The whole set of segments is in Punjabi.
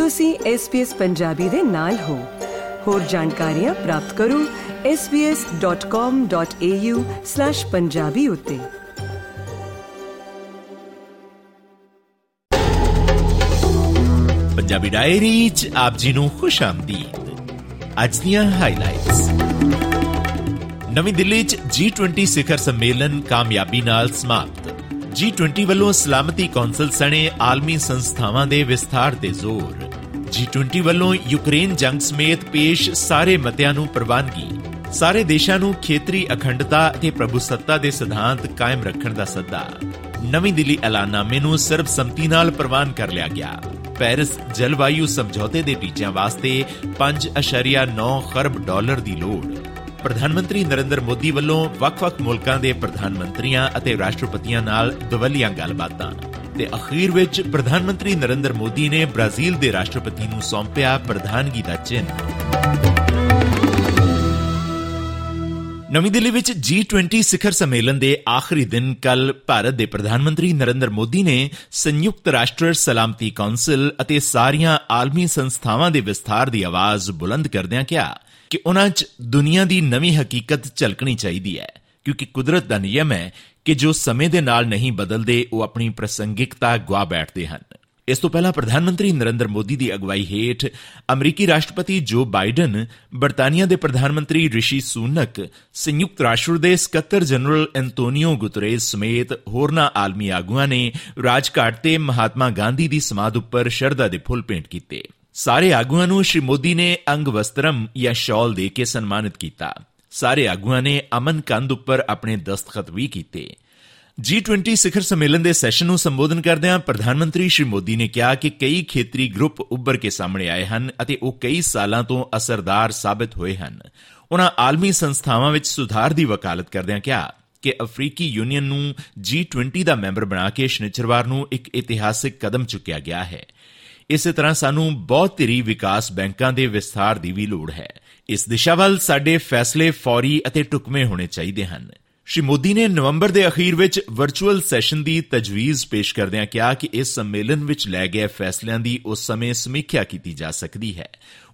ਤੁਸੀਂ SBS ਪੰਜਾਬੀ ਦੇ ਨਾਲ ਹੋ। ਹੋਰ ਜਾਣਕਾਰੀਆਂ ਪ੍ਰਾਪਤ ਕਰੋ sbs.com.au/punjabi ਉੱਤੇ। ਪੰਜਾਬੀ ਡਾਇਰੀ ਚ ਆਪ ਜੀ ਨੂੰ ਖੁਸ਼ ਆਮਦੀਦ। ਅੱਜ ਦੀਆਂ ਹਾਈਲਾਈਟਸ ਨਵੀਂ ਦਿੱਲੀ ਚ G20 ਸਿਖਰ ਸੰਮੇਲਨ ਕਾਮਯਾਬੀ ਨਾਲ ਸਮਾਪਤ। G20 ਵੱਲੋਂ ਸਲਾਮਤੀ ਕੌਂਸਲ ਸਣੇ ਆਲਮੀ ਸੰਸਥਾਵਾਂ ਦੇ ਵਿਸਥਾਰ ਤੇ ਜ਼ੋਰ। G20 ਵੱਲੋਂ ਯੂਕਰੇਨ ਜੰਗ ਸਮੇਤ ਪੇਸ਼ ਸਾਰੇ ਮਤਿਆਂ ਨੂੰ ਪ੍ਰਵਾਨਗੀ। ਸਾਰੇ ਦੇਸ਼ਾਂ ਨੂੰ ਖੇਤਰੀ ਅਖੰਡਤਾ ਅਤੇ ਪ੍ਰਭੂਸੱਤਾ ਦੇ ਸਿਧਾਂਤ ਕਾਇਮ ਰੱਖਣ ਦਾ ਸੱਦਾ। ਨਵੀਂ ਦਿੱਲੀ ਐਲਾਨਨਾਮੇ ਨੂੰ ਸਰਬਸੰਮਤੀ ਨਾਲ ਪ੍ਰਵਾਨ ਕਰ ਲਿਆ ਗਿਆ। ਪੈਰਿਸ ਜਲਵਾਯੂ ਸਮਝੌਤੇ ਦੇ ਟੀਚਿਆਂ ਵਾਸਤੇ 5.9 ਖਰਬ ਡਾਲਰ ਦੀ ਲੋੜ। ਪ੍ਰਧਾਨ ਮੰਤਰੀ ਨਰਿੰਦਰ ਮੋਦੀ ਵੱਲੋਂ ਵੱਖ-ਵੱਖ ਮੁਲਕਾਂ ਦੇ ਪ੍ਰਧਾਨ ਮੰਤਰੀਆਂ ਅਤੇ ਰਾਸ਼ਟਰਪਤੀਆਂ ਨਾਲ ਦਵਲੀਆਂ ਗੱਲਬਾਤਾਂ। ਤੇ ਅਖੀਰ ਵਿੱਚ ਪ੍ਰਧਾਨ ਮੰਤਰੀ ਨਰਿੰਦਰ ਮੋਦੀ ਨੇ ਬ੍ਰਾਜ਼ੀਲ ਦੇ ਰਾਸ਼ਟਰਪਤੀ ਨੂੰ ਸੌਂਪਿਆ ਪ੍ਰਧਾਨਗੀ ਦਾ ਚਿੰਨ੍ਹ। ਨਵੀਂ ਦਿੱਲੀ ਵਿੱਚ G20 ਸਿਖਰ ਸੰਮੇਲਨ ਦੇ ਆਖਰੀ ਦਿਨ ਕੱਲ ਭਾਰਤ ਦੇ ਪ੍ਰਧਾਨ ਮੰਤਰੀ ਨਰਿੰਦਰ ਮੋਦੀ ਨੇ ਸੰਯੁਕਤ ਰਾਸ਼ਟਰ ਸਲਾਮਤੀ ਕੌਂਸਲ ਅਤੇ ਸਾਰੀਆਂ ਆਲਮੀ ਸੰਸਥਾਵਾਂ ਦੇ ਵਿਸਥਾਰ ਦੀ ਆਵਾਜ਼ ਬੁਲੰਦ ਕਰਦਿਆਂ ਕਿਹਾ ਕਿ ਉਹਨਾਂ 'ਚ ਦੁਨੀਆ ਦੀ ਨਵੀਂ ਹਕੀਕਤ ਝਲਕਣੀ ਚਾਹੀਦੀ ਹੈ, ਕਿਉਂਕਿ ਕੁਦਰਤ ਦਾ ਨਿਯਮ ਹੈ ਕਿ ਜੋ ਸਮੇਂ ਦੇ ਨਾਲ ਨਹੀਂ ਬਦਲਦੇ, ਉਹ ਆਪਣੀ ਪ੍ਰਸੰਗਿਕਤਾ ਗਵਾ ਬੈਠਦੇ ਹਨ। ਇਸ ਤੋਂ ਪਹਿਲਾਂ ਪ੍ਰਧਾਨ ਮੰਤਰੀ ਨਰਿੰਦਰ ਮੋਦੀ ਦੀ ਅਗਵਾਈ ਹੇਠ ਅਮਰੀਕੀ ਰਾਸ਼ਟਰਪਤੀ ਜੋ ਬਾਈਡਨ, ਬਰਤਾਨੀਆ ਦੇ ਪ੍ਰਧਾਨ ਮੰਤਰੀ ਰਿਸ਼ੀ ਸੂਨਕ, ਸੰਯੁਕਤ ਰਾਸ਼ਟਰ ਦੇ ਸਕੱਤਰ ਜਨਰਲ ਐਂਟੋਨੀਓ ਗੁਤਰੇਸ ਸਮੇਤ ਹੋਰਨਾਂ ਆਲਮੀ ਆਗੂਆਂ ਨੇ ਰਾਜਘਾਟ ਤੇ ਮਹਾਤਮਾ ਗਾਂਧੀ ਦੀ ਸਮਾਧ ਉੱਪਰ ਸ਼ਰਧਾ ਦੇ ਫੁੱਲ ਭੇਂਟ ਕੀਤੇ। ਸਾਰੇ ਆਗੂਆਂ ਨੂੰ ਸ਼੍ਰੀ ਮੋਦੀ ਨੇ ਅੰਗ ਵਸਤਰਮ ਜਾਂ ਸ਼ਾਲ ਦੇ ਕੇ ਸਨਮਾਨਿਤ ਕੀਤਾ। ਸਾਰੇ ਆਗੂਆਂ ਨੇ ਅਮਨ ਕੰਧ ਉੱਪਰ ਆਪਣੇ ਦਸਤਖਤ ਵੀ ਕੀਤੇ। G20 ਸਿਖਰ ਸੰਮੇਲਨ ਦੇ ਸੈਸ਼ਨ ਨੂੰ ਸੰਬੋਧਨ ਕਰਦਿਆਂ ਪ੍ਰਧਾਨ ਮੰਤਰੀ ਸ਼੍ਰੀ ਮੋਦੀ ਨੇ ਕਿਹਾ ਕਿ ਕਈ ਖੇਤਰੀ ਗਰੁੱਪ ਉੱਭਰ ਕੇ ਸਾਹਮਣੇ ਆਏ ਹਨ ਅਤੇ ਉਹ ਕਈ ਸਾਲਾਂ ਤੋਂ ਅਸਰਦਾਰ ਸਾਬਤ ਹੋਏ ਹਨ। ਉਹਨਾਂ ਆਲਮੀ ਸੰਸਥਾਵਾਂ ਵਿੱਚ ਸੁਧਾਰ ਦੀ ਵਕਾਲਤ ਕਰਦਿਆਂ ਕਿਹਾ ਕਿ ਅਫਰੀਕੀ ਯੂਨੀਅਨ ਨੂੰ G20 ਦਾ ਮੈਂਬਰ ਬਣਾ ਕੇ ਸ਼ਨੀਚਰਵਾਰ ਨੂੰ ਇੱਕ ਇਤਿਹਾਸਿਕ ਕਦਮ ਚੁੱਕਿਆ ਗਿਆ ਹੈ। ਇਸੇ ਤਰ੍ਹਾਂ ਸਾਨੂੰ ਬਹੁਤ ਧਿਰੀ ਵਿਕਾਸ ਬੈਂਕਾਂ ਦੇ ਵਿਸਥਾਰ ਦੀ ਵੀ ਲੋੜ ਹੈ। ਇਸ ਦਿਸ਼ਾ ਵੱਲ ਸਾਡੇ ਫੈਸਲੇ ਫੌਰੀ ਅਤੇ ਟੁਕਮੇ ਹੋਣੇ ਚਾਹੀਦੇ ਹਨ। ਸ਼੍ਰੀ ਮੋਦੀ ਨੇ ਨਵੰਬਰ ਦੇ ਅਖੀਰ ਵਿੱਚ ਵਰਚੁਅਲ ਸੈਸ਼ਨ ਦੀ ਤਜਵੀਜ਼ ਪੇਸ਼ ਕਰਦਿਆਂ ਕਿਹਾ ਕਿ ਇਸ ਸੰਮੇਲਨ ਵਿੱਚ ਲੈ ਗਏ ਫੈਸਲਿਆਂ ਦੀ ਉਸ ਸਮੇਂ ਸਮੀਖਿਆ ਕੀਤੀ ਜਾ ਸਕਦੀ ਹੈ।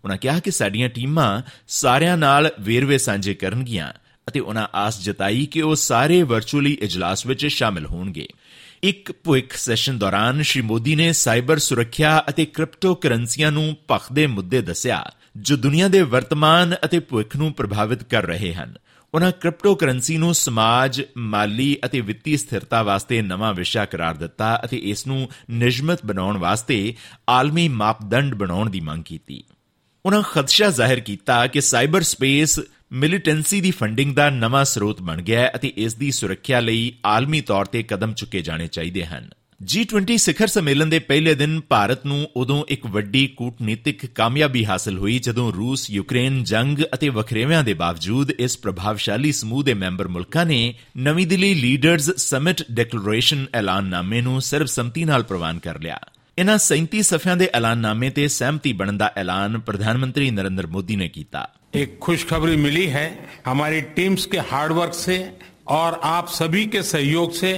ਉਹਨਾਂ ਕਿਹਾ ਕਿ ਸਾਡੀਆਂ ਟੀਮਾਂ ਸਾਰਿਆਂ ਨਾਲ ਵੇਰਵੇ ਸਾਂਝੇ ਕਰਨਗੀਆਂ ਅਤੇ ਉਹਨਾਂ ਆਸ ਜਤਾਈ ਕਿ ਉਹ ਸਾਰੇ ਵਰਚੁਅਲੀ ਇਜਲਾਸ ਵਿੱਚ ਸ਼ਾਮਿਲ ਹੋਣਗੇ। ਇੱਕ ਭੁਇਕ ਸੈਸ਼ਨ ਦੌਰਾਨ ਸ਼੍ਰੀ ਮੋਦੀ ਨੇ ਸਾਈਬਰ ਸੁਰੱਖਿਆ ਅਤੇ ਕ੍ਰਿਪਟੋ ਕਰੰਸੀਆਂ ਨੂੰ ਭਖਦੇ ਮੁੱਦੇ ਦੱਸਿਆ, ਜੋ ਦੁਨੀਆ ਦੇ ਵਰਤਮਾਨ ਅਤੇ ਭੁਇਕ ਨੂੰ ਪ੍ਰਭਾਵਿਤ ਕਰ ਰਹੇ ਹਨ। ਉਹਨਾਂ ਕ੍ਰਿਪਟੋ ਕਰੰਸੀ ਨੂੰ ਸਮਾਜ, ਮਾਲੀ ਅਤੇ ਵਿੱਤੀ ਸਥਿਰਤਾ ਵਾਸਤੇ ਨਵਾਂ ਵਿਸ਼ਾ ਕਰਾਰ ਦਿੱਤਾ ਅਤੇ ਇਸ ਨੂੰ ਨਿਯਮਿਤ ਬਣਾਉਣ ਵਾਸਤੇ ਆਲਮੀ ਮਾਪਦੰਡ ਬਣਾਉਣ ਦੀ ਮੰਗ ਕੀਤੀ। ਉਹਨਾਂ ਖਦਸ਼ਾ ਜ਼ਾਹਿਰ ਕੀਤਾ ਕਿ ਸਾਈਬਰ ਸਪੇਸ ਮਿਲੀਟੈਂਸੀ ਦੀ ਫੰਡਿੰਗ ਦਾ ਨਵਾਂ ਸਰੋਤ ਬਣ ਗਿਆ ਹੈ ਅਤੇ ਇਸ ਦੀ ਸੁਰੱਖਿਆ ਲਈ ਆਲਮੀ ਤੌਰ ਤੇ ਕਦਮ ਚੁੱਕੇ ਜਾਣੇ ਚਾਹੀਦੇ ਹਨ। G20 ਸਿਖਰ ਸੰਮੇਲਨ ਦੇ ਪਹਿਲੇ ਦਿਨ ਭਾਰਤ ਨੂੰ ਉਦੋਂ ਇੱਕ ਵੱਡੀ ਕੂਟਨੀਤਿਕ ਕਾਮਯਾਬੀ ਹਾਸਲ ਹੋਈ ਜਦੋਂ ਰੂਸ, ਯੂਕਰੇਨ, ਜੰਗ ਅਤੇ ਵਖਰੇਵਿਆਂ ਦੇ ਬਾਵਜੂਦ ਇਸ ਪ੍ਰਭਾਵਸ਼ਾਲੀ ਸਮੂਹ ਦੇ ਮੈਂਬਰ ਮੁਲਕਾਂ ਨੇ ਨਵੀਂ ਦਿੱਲੀ ਲੀਡਰਜ਼ ਸਮਿਟ ਡਿਕਲੇਰੇਸ਼ਨ ਐਲਾਨਨਾਮੇ ਨੂੰ ਸਰਬਸੰਮਤੀ ਨਾਲ ਪ੍ਰਵਾਨ ਕਰ ਲਿਆ। ਇਨ੍ਹਾਂ 37 ਸਫ਼ਿਆਂ ਦੇ ਐਲਾਨਨਾਮੇ ਤੇ ਸਹਿਮਤੀ ਬਣਨ ਦਾ ਐਲਾਨ ਪ੍ਰਧਾਨ ਮੰਤਰੀ ਨਰਿੰਦਰ ਮੋਦੀ ਨੇ ਕੀਤਾ। एक खुशखबरी मिली है हमारी टीम्स के हार्डवर्क से और आप सभी के सहयोग से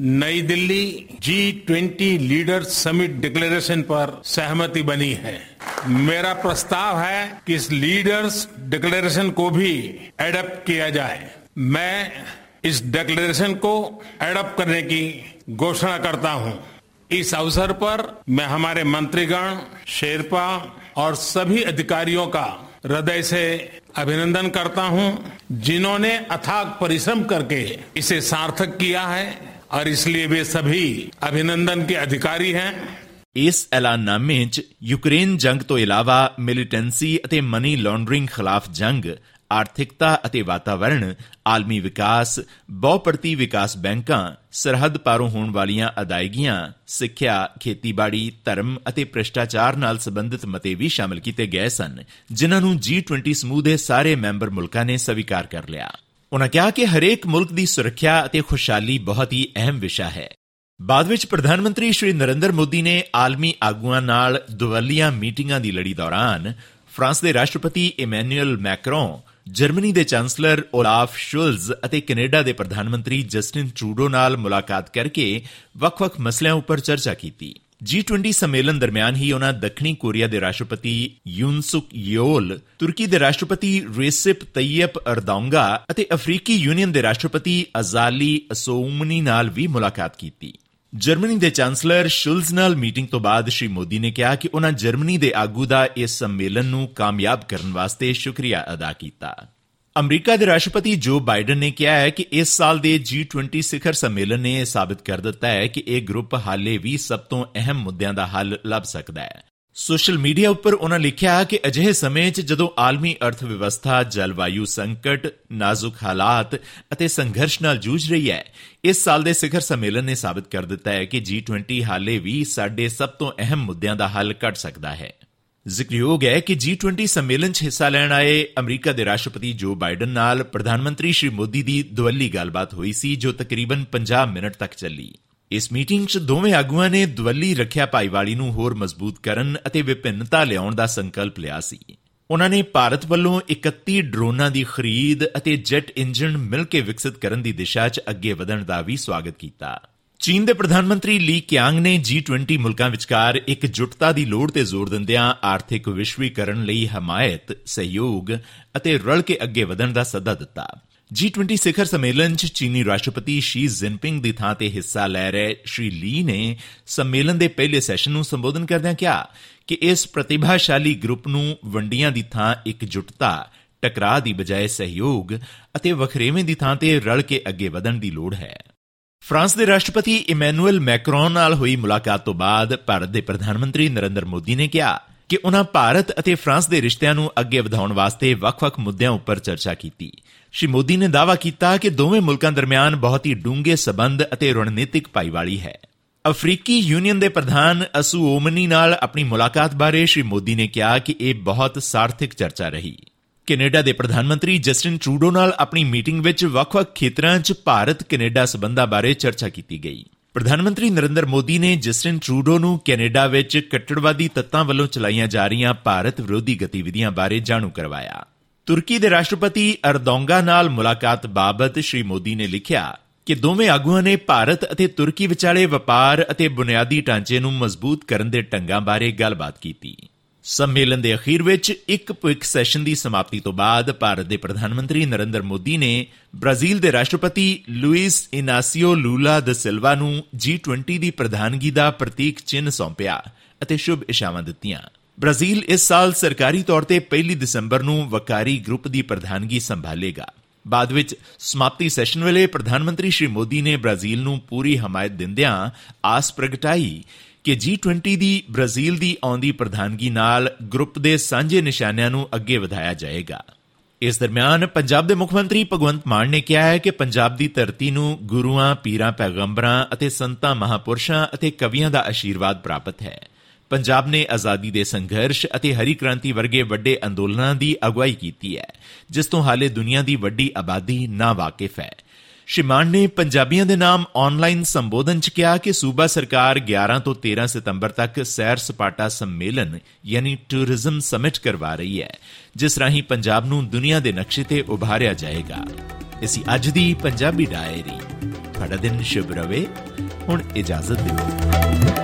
Nai Delhi G twenty leader summit declaration पर सहमति बनी है। मेरा प्रस्ताव है कि इस लीडर्स डिक्लेरेशन को भी एडप्ट किया जाए। मैं इस डिक्लेरेशन को एडप्ट करने की घोषणा करता हूँ। इस अवसर पर मैं हमारे मंत्रीगण, शेरपा और सभी अधिकारियों का हृदय से अभिनंदन करता हूं जिन्होंने अथाक परिश्रम करके इसे सार्थक किया है और इसलिए वे सभी अभिनंदन के अधिकारी हैं ਇਸ ਐਲਾਨਨਾਮੇ 'ਚ ਯੂਕਰੇਨ ਜੰਗ ਤੋਂ ਇਲਾਵਾ ਮਿਲੀਟੈਂਸੀ ਅਤੇ ਮਨੀ ਲਾਂਡਰਿੰਗ ਖਿਲਾਫ ਜੰਗ ਆਰਥਿਕਤਾ ਅਤੇ ਵਾਤਾਵਰਣ, ਆਲਮੀ ਵਿਕਾਸ ਬਹੁਪਰਤੀ ਵਿਕਾਸ ਬੈਂਕਾਂ ਸਰਹੱਦ ਪਾਰੋਂ ਹੋਣ ਵਾਲੀਆਂ ਅਦਾਇਗੀਆਂ, ਸਿੱਖਿਆ, ਖੇਤੀਬਾੜੀ, ਧਰਮ ਅਤੇ ਭ੍ਰਿਸ਼ਟਾਚਾਰ ਨਾਲ ਸੰਬੰਧਿਤ ਮਤੇ ਵੀ ਸ਼ਾਮਲ ਕੀਤੇ ਗਏ ਸਨ, ਜਿਨ੍ਹਾਂ ਨੂੰ G20 ਸਮੂਹ ਦੇ ਸਾਰੇ ਮੈਂਬਰ ਮੁਲਕਾਂ ਨੇ ਸਵੀਕਾਰ ਕਰ ਲਿਆ। ਉਨ੍ਹਾਂ ਕਿਹਾ ਕਿ ਹਰੇਕ ਮੁਲਕ ਦੀ ਸੁਰੱਖਿਆ ਅਤੇ ਖੁਸ਼ਹਾਲੀ ਬਹੁਤ ਹੀ ਅਹਿਮ ਵਿਸ਼ਾ ਹੈ। ਬਾਅਦ ਵਿੱਚ ਪ੍ਰਧਾਨ ਮੰਤਰੀ ਸ਼੍ਰੀ ਨਰਿੰਦਰ ਮੋਦੀ ਨੇ ਆਲਮੀ ਆਗੂਆਂ ਨਾਲ ਦੁਵੱਲੀਆਂ ਮੀਟਿੰਗਾਂ ਦੀ ਲੜੀ ਦੌਰਾਨ ਫਰਾਂਸ ਦੇ ਰਾਸ਼ਟਰਪਤੀ ਇਮੈਨੂਅਲ ਮੈਕਰੋਨ ਜਰਮਨੀ ਦੇ ਚਾਂਸਲਰ ਓਲਾਫ ਸ਼ੁਲਜ਼ ਅਤੇ ਕੈਨੇਡਾ ਦੇ ਪ੍ਰਧਾਨ ਮੰਤਰੀ ਜਸਟਿਨ ਟਰੂਡੋ ਨਾਲ ਮੁਲਾਕਾਤ ਕਰਕੇ ਵੱਖ-ਵੱਖ ਮਸਲਿਆਂ ਉੱਪਰ ਚਰਚਾ ਕੀਤੀ। G20 ਸੰਮੇਲਨ ਦਰਮਿਆਨ ਹੀ ਉਹਨਾਂ ਦੱਖਣੀ ਕੋਰੀਆ ਦੇ ਰਾਸ਼ਟਰਪਤੀ ਯੂਨ ਸੁਕ ਯੋਲ, ਤੁਰਕੀ ਦੇ ਰਾਸ਼ਟਰਪਤੀ ਰੇਸਿਪ ਤੈਯਪ ਅਰਦੋਂਗਾ ਅਤੇ ਅਫਰੀਕੀ ਯੂਨੀਅਨ ਦੇ ਰਾਸ਼ਟਰਪਤੀ ਅਜ਼ਾਲੀ ਅਸੋਮਨੀ ਨਾਲ ਵੀ ਮੁਲਾਕਾਤ ਕੀਤੀ। ਜਰਮਨੀ ਦੇ ਚਾਂਸਲਰ ਸ਼ੁਲਜ਼ ਨਾਲ ਮੀਟਿੰਗ ਤੋਂ ਬਾਅਦ ਸ਼੍ਰੀ ਮੋਦੀ ਨੇ ਕਿਹਾ ਕਿ ਉਹਨਾਂ ਜਰਮਨੀ ਦੇ ਆਗੂ ਦਾ ਇਸ ਸੰਮੇਲਨ ਨੂੰ ਕਾਮਯਾਬ ਕਰਨ ਵਾਸਤੇ ਸ਼ੁਕਰੀਆ ਅਦਾ ਕੀਤਾ। ਅਮਰੀਕਾ ਦੇ ਰਾਸ਼ਟਰਪਤੀ ਜੋ ਬਾਈਡਨ ਨੇ ਕਿਹਾ ਹੈ ਕਿ ਇਸ ਸਾਲ ਦੇ G20 ਸਿਖਰ ਸੰਮੇਲਨ ਨੇ ਇਹ ਸਾਬਤ ਕਰ ਦਿੱਤਾ ਹੈ ਕਿ ਇਹ ਗਰੁੱਪ ਹਾਲੇ ਵੀ ਸਭ ਤੋਂ ਅਹਿਮ ਮੁੱਦਿਆਂ ਦਾ ਹੱਲ ਲੱਭ ਸਕਦਾ ਹੈ। ਸੋਸ਼ਲ ਮੀਡੀਆ ਉੱਪਰ ਉਹਨਾਂ ਲਿਖਿਆ ਕਿ ਅਜਿਹੇ ਸਮੇਂ 'ਚ ਜਦੋਂ ਆਲਮੀ ਅਰਥ ਵਿਵਸਥਾ ਜਲਵਾਯੂ ਸੰਕਟ, ਨਾਜ਼ੁਕ ਹਾਲਾਤ ਅਤੇ ਸੰਘਰਸ਼ ਨਾਲ ਜੂਝ ਰਹੀ ਹੈ, ਇਸ ਸਾਲ ਦੇ ਸਿਖਰ ਸੰਮੇਲਨ ਨੇ ਸਾਬਤ ਕਰ ਦਿੱਤਾ ਹੈ ਕਿ G20 ਹਾਲੇ ਵੀ ਸਾਡੇ ਸਭ ਤੋਂ ਅਹਿਮ ਮੁੱਦਿਆਂ ਦਾ ਹੱਲ ਕੱਢ ਸਕਦਾ ਹੈ। ਜ਼ਿਕਰਯੋਗ ਹੈ ਕਿ G20 ਸੰਮੇਲਨ 'ਚ ਹਿੱਸਾ ਲੈਣ ਆਏ ਅਮਰੀਕਾ ਦੇ ਰਾਸ਼ਟਰਪਤੀ ਜੋ ਬਾਈਡਨ ਨਾਲ ਪ੍ਰਧਾਨ ਮੰਤਰੀ ਸ਼੍ਰੀ ਮੋਦੀ ਦੀ ਦੁਵੱਲੀ ਗੱਲਬਾਤ ਹੋਈ ਸੀ, ਜੋ ਤਕਰੀਬਨ 50 ਮਿੰਟ ਤੱਕ ਚੱਲੀ। ਇਸ ਮੀਟਿੰਗ 'ਚ ਦੋਵੇਂ ਆਗੂਆਂ ਨੇ ਦੁਵੱਲੀ ਰੱਖਿਆ ਭਾਈਵਾਲੀ ਨੂੰ ਹੋਰ ਮਜ਼ਬੂਤ ਕਰਨ ਅਤੇ ਵਿਭਿੰਨਤਾ ਲਿਆਉਣ ਦਾ ਸੰਕਲਪ ਲਿਆ ਸੀ। ਉਹਨਾਂ ਨੇ ਭਾਰਤ ਵੱਲੋਂ 31 ਡਰੋਨਾਂ ਦੀ ਖਰੀਦ ਅਤੇ ਜੈਟ ਇੰਜਨ ਮਿਲ ਕੇ ਵਿਕਸਿਤ ਕਰਨ ਦੀ ਦਿਸ਼ਾ 'ਚ ਅੱਗੇ ਵਧਣ ਦਾ ਵੀ ਸਵਾਗਤ ਕੀਤਾ। ਚੀਨ ਦੇ ਪ੍ਰਧਾਨ ਮੰਤਰੀ ਲੀ ਕਿਆਂਗ ਨੇ G20 ਮੁਲਕਾਂ ਵਿਚਕਾਰ ਇੱਕ ਜੁਟਤਾ ਦੀ ਲੋੜ ਤੇ ਜ਼ੋਰ ਦਿੰਦਿਆਂ ਆਰਥਿਕ ਵਿਸ਼ਵੀਕਰਨ ਲਈ ਹਮਾਇਤ, ਸਹਿਯੋਗ ਅਤੇ ਰਲ ਕੇ ਅੱਗੇ ਵਧਣ ਦਾ ਸੱਦਾ ਦਿੱਤਾ। G20 ਸਿਖਰ ਸੰਮੇਲਨ 'ਚ ਚੀਨੀ ਰਾਸ਼ਟਰਪਤੀ ਸ਼ੀ ਜਿਨਪਿੰਗ ਦੀ ਥਾਂ ਤੇ ਹਿੱਸਾ ਲੈ ਰਹੇ ਸ਼੍ਰੀ ਲੀ ਨੇ ਸੰਮੇਲਨ ਦੇ ਪਹਿਲੇ ਸੈਸ਼ਨ ਨੂੰ ਸੰਬੋਧਨ ਕਰਦਿਆਂ ਕਿਹਾ ਕਿ ਇਸ ਪ੍ਰਤਿਭਾਸ਼ਾਲੀ ਗਰੁੱਪ ਨੂੰ ਵੰਡੀਆਂ ਦੀ ਥਾਂ ਇੱਕ ਜੁਟਤਾ ਟਕਰਾਅ ਦੀ ਬਜਾਏ ਸਹਿਯੋਗ ਅਤੇ ਵਖਰੇਵੇਂ ਦੀ ਥਾਂ ਤੇ ਰਲ ਕੇ ਅੱਗੇ ਵਧਣ ਦੀ ਲੋੜ ਹੈ। ਫਰਾਂਸ ਦੇ ਰਾਸ਼ਟਰਪਤੀ ਇਮੈਨੂਅਲ ਮੈਕਰੋਨ ਨਾਲ ਹੋਈ ਮੁਲਾਕਾਤ ਤੋਂ ਬਾਅਦ ਭਾਰਤ ਦੇ ਪ੍ਰਧਾਨ ਮੰਤਰੀ ਨਰਿੰਦਰ ਮੋਦੀ ਨੇ ਕਿਹਾ ਕਿ ਉਹਨਾਂ ਭਾਰਤ ਅਤੇ ਫਰਾਂਸ ਦੇ ਰਿਸ਼ਤਿਆਂ ਨੂੰ ਅੱਗੇ ਵਧਾਉਣ ਵਾਸਤੇ ਵੱਖ-ਵੱਖ ਮੁੱਦਿਆਂ ਉੱਪਰ ਚਰਚਾ ਕੀਤੀ। ਸ਼੍ਰੀ ਮੋਦੀ ਨੇ ਦਾਅਵਾ ਕੀਤਾ ਕਿ ਦੋਵੇਂ ਮੁਲਕਾਂ ਦਰਮਿਆਨ ਬਹੁਤ ਹੀ ਡੂੰਘੇ ਸਬੰਧ ਅਤੇ ਰਣਨੀਤਿਕ ਭਾਈਵਾਲੀ ਹੈ। ਅਫਰੀਕੀ ਯੂਨੀਅਨ ਦੇ ਪ੍ਰਧਾਨ ਅਸੂ ਓਮਨੀ ਨਾਲ ਆਪਣੀ ਮੁਲਾਕਾਤ ਬਾਰੇ ਸ਼੍ਰੀ ਮੋਦੀ ਨੇ ਕਿਹਾ ਕਿ ਇਹ ਬਹੁਤ ਸਾਰਥਿਕ ਚਰਚਾ ਰਹੀ। ਕੈਨੇਡਾ ਦੇ ਪ੍ਰਧਾਨ ਮੰਤਰੀ ਜਸਟਿਨ ਟਰੂਡੋ ਨਾਲ ਆਪਣੀ ਮੀਟਿੰਗ ਵਿੱਚ ਵੱਖ-ਵੱਖ ਖੇਤਰਾਂ 'ਚ ਭਾਰਤ ਕੈਨੇਡਾ ਸਬੰਧਾਂ ਬਾਰੇ ਚਰਚਾ ਕੀਤੀ ਗਈ। ਪ੍ਰਧਾਨ ਮੰਤਰੀ ਨਰਿੰਦਰ ਮੋਦੀ ਨੇ ਜਸਟਿਨ ਟਰੂਡੋ ਨੂੰ ਕੈਨੇਡਾ ਵਿੱਚ ਕੱਟੜਵਾਦੀ ਤੱਤਾਂ ਵੱਲੋਂ ਚਲਾਈਆਂ ਜਾ ਰਹੀਆਂ ਭਾਰਤ ਵਿਰੋਧੀ ਗਤੀਵਿਧੀਆਂ ਬਾਰੇ ਜਾਣੂ ਕਰਵਾਇਆ। ਤੁਰਕੀ ਦੇ ਰਾਸ਼ਟਰਪਤੀ ਅਰਦੋਂਗਾ ਨਾਲ ਮੁਲਾਕਾਤ ਬਾਬਤ ਸ਼੍ਰੀ ਮੋਦੀ ਨੇ ਲਿਖਿਆ ਕਿ ਦੋਵੇਂ ਆਗੂਆਂ ਨੇ ਭਾਰਤ ਅਤੇ ਤੁਰਕੀ ਵਿਚਾਲੇ ਵਪਾਰ ਅਤੇ ਬੁਨਿਆਦੀ ਢਾਂਚੇ ਨੂੰ ਮਜ਼ਬੂਤ ਕਰਨ ਦੇ ਢੰਗਾਂ ਬਾਰੇ ਗੱਲਬਾਤ ਕੀਤੀ। ਸੰਮੇਲਨ ਦੇ ਅਖੀਰ ਵਿੱਚ ਇੱਕ ਪੁਇਕ ਸੈਸ਼ਨ ਦੀ ਸਮਾਪਤੀ ਤੋਂ ਬਾਅਦ ਭਾਰਤ ਦੇ ਪ੍ਰਧਾਨ ਮੰਤਰੀ ਨਰਿੰਦਰ ਮੋਦੀ ਨੇ ਬ੍ਰਾਜ਼ੀਲ ਦੇ ਰਾਸ਼ਟਰਪਤੀ ਲੂਇਸ ਇਨਾਸੀਓ ਲੂਲਾ ਦ ਸਿਲਵਾ ਨੂੰ G20 ਦੀ ਪ੍ਰਧਾਨਗੀ ਦਾ ਪ੍ਰਤੀਕ ਚਿੰਨ੍ਹ ਸੌਂਪਿਆ ਅਤੇ ਸ਼ੁਭ ਇਸ਼ਾਵਾਂ ਦਿੱਤੀਆਂ। ਬ੍ਰਾਜ਼ੀਲ ਇਸ ਸਾਲ ਸਰਕਾਰੀ ਤੌਰ ਤੇ 1 ਦਸੰਬਰ ਨੂੰ ਵਕਾਰੀ ਗਰੁੱਪ ਦੀ ਪ੍ਰਧਾਨਗੀ ਸੰਭਾਲੇਗਾ। ਬਾਅਦ ਵਿੱਚ ਸਮਾਪਤੀ ਸੈਸ਼ਨ ਵੇਲੇ ਪ੍ਰਧਾਨ ਮੰਤਰੀ ਸ਼੍ਰੀ ਮੋਦੀ ਨੇ ਬ੍ਰਾਜ਼ੀਲ ਨੂੰ ਪੂਰੀ ਹਮਾਇਤ ਦਿੰਦਿਆਂ ਆਸ ਪ੍ਰਗਟਾਈ। ਕਿ G20 ਦੀ ਬ੍ਰਾਜ਼ੀਲ ਦੀ ਆਉਂਦੀ ਪ੍ਰਧਾਨਗੀ ਨਾਲ ਗਰੁੱਪ ਦੇ ਸਾਂਝੇ ਨਿਸ਼ਾਨਿਆਂ ਨੂੰ ਅੱਗੇ ਵਧਾਇਆ ਜਾਏਗਾ। ਇਸ ਦਰਮਿਆਨ ਪੰਜਾਬ ਦੇ ਮੁੱਖ ਮੰਤਰੀ ਭਗਵੰਤ ਮਾਨ ਨੇ ਕਿਹਾ ਹੈ ਕਿ ਪੰਜਾਬ ਦੀ ਧਰਤੀ ਨੂੰ ਗੁਰੂਆਂ, ਪੀਰਾਂ, ਪੈਗੰਬਰਾਂ ਅਤੇ ਸੰਤਾਂ, ਮਹਾਪੁਰਸ਼ਾਂ ਅਤੇ ਕਵੀਆਂ ਦਾ ਆਸ਼ੀਰਵਾਦ ਪ੍ਰਾਪਤ ਹੈ। ਪੰਜਾਬ ਨੇ ਆਜ਼ਾਦੀ ਦੇ ਸੰਘਰਸ਼ ਅਤੇ ਹਰੀ ਕ੍ਰਾਂਤੀ ਵਰਗੇ ਵੱਡੇ ਅੰਦੋਲਨਾਂ ਦੀ ਅਗਵਾਈ ਕੀਤੀ ਹੈ, ਜਿਸ ਤੋਂ ਹਾਲੇ ਦੁਨੀਆ ਦੀ ਵੱਡੀ ਆਬਾਦੀ ਨਾ ਵਾਕਿਫ ਹੈ। ਸ਼ਿਮਾਨ ਨੇ ਪੰਜਾਬੀਆਂ ਦੇ ਨਾਮ ਆਨਲਾਈਨ ਸੰਬੋਧਨ ਚ ਕਿਹਾ ਕਿ ਸੂਬਾ ਸਰਕਾਰ 11 ਤੋਂ 13 ਸਤੰਬਰ ਤੱਕ ਸੈਰ ਸਪਾਟਾ ਸੰਮੇਲਨ, ਯਾਨੀ ਟੂਰਿਜ਼ਮ ਸਮਿਟ ਕਰਵਾ ਰਹੀ ਹੈ, ਜਿਸ ਰਾਹੀਂ ਪੰਜਾਬ ਨੂੰ ਦੁਨੀਆ ਦੇ ਨਕਸ਼ੇ ਤੇ ਉਭਾਰਿਆ ਜਾਏਗਾ। ਇਸੀ ਅੱਜ ਦੀ ਪੰਜਾਬੀ ਡਾਇਰੀ ਤੁਹਾਡਾ ਦਿਨ ਸ਼ੁਭ ਰਵੇ, ਹੁਣ ਇਜਾਜ਼ਤ ਦਿਓ।